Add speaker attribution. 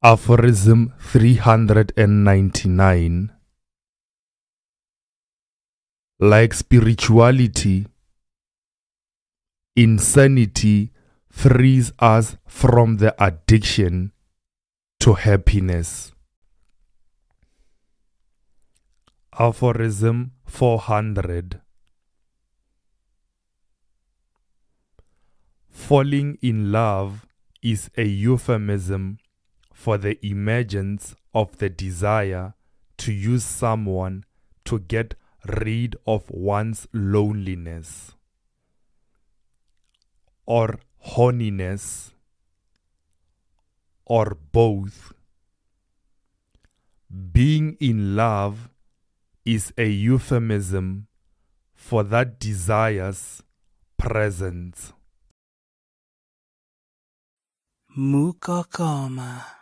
Speaker 1: Aphorism 399 Like spirituality, insanity frees us from the addiction to happiness. Aphorism 400 Falling in love is a euphemism for the emergence of the desire to use someone to get rid of one's loneliness or horniness or both. Being in love is a euphemism for that desire's presence.
Speaker 2: Mokokoma.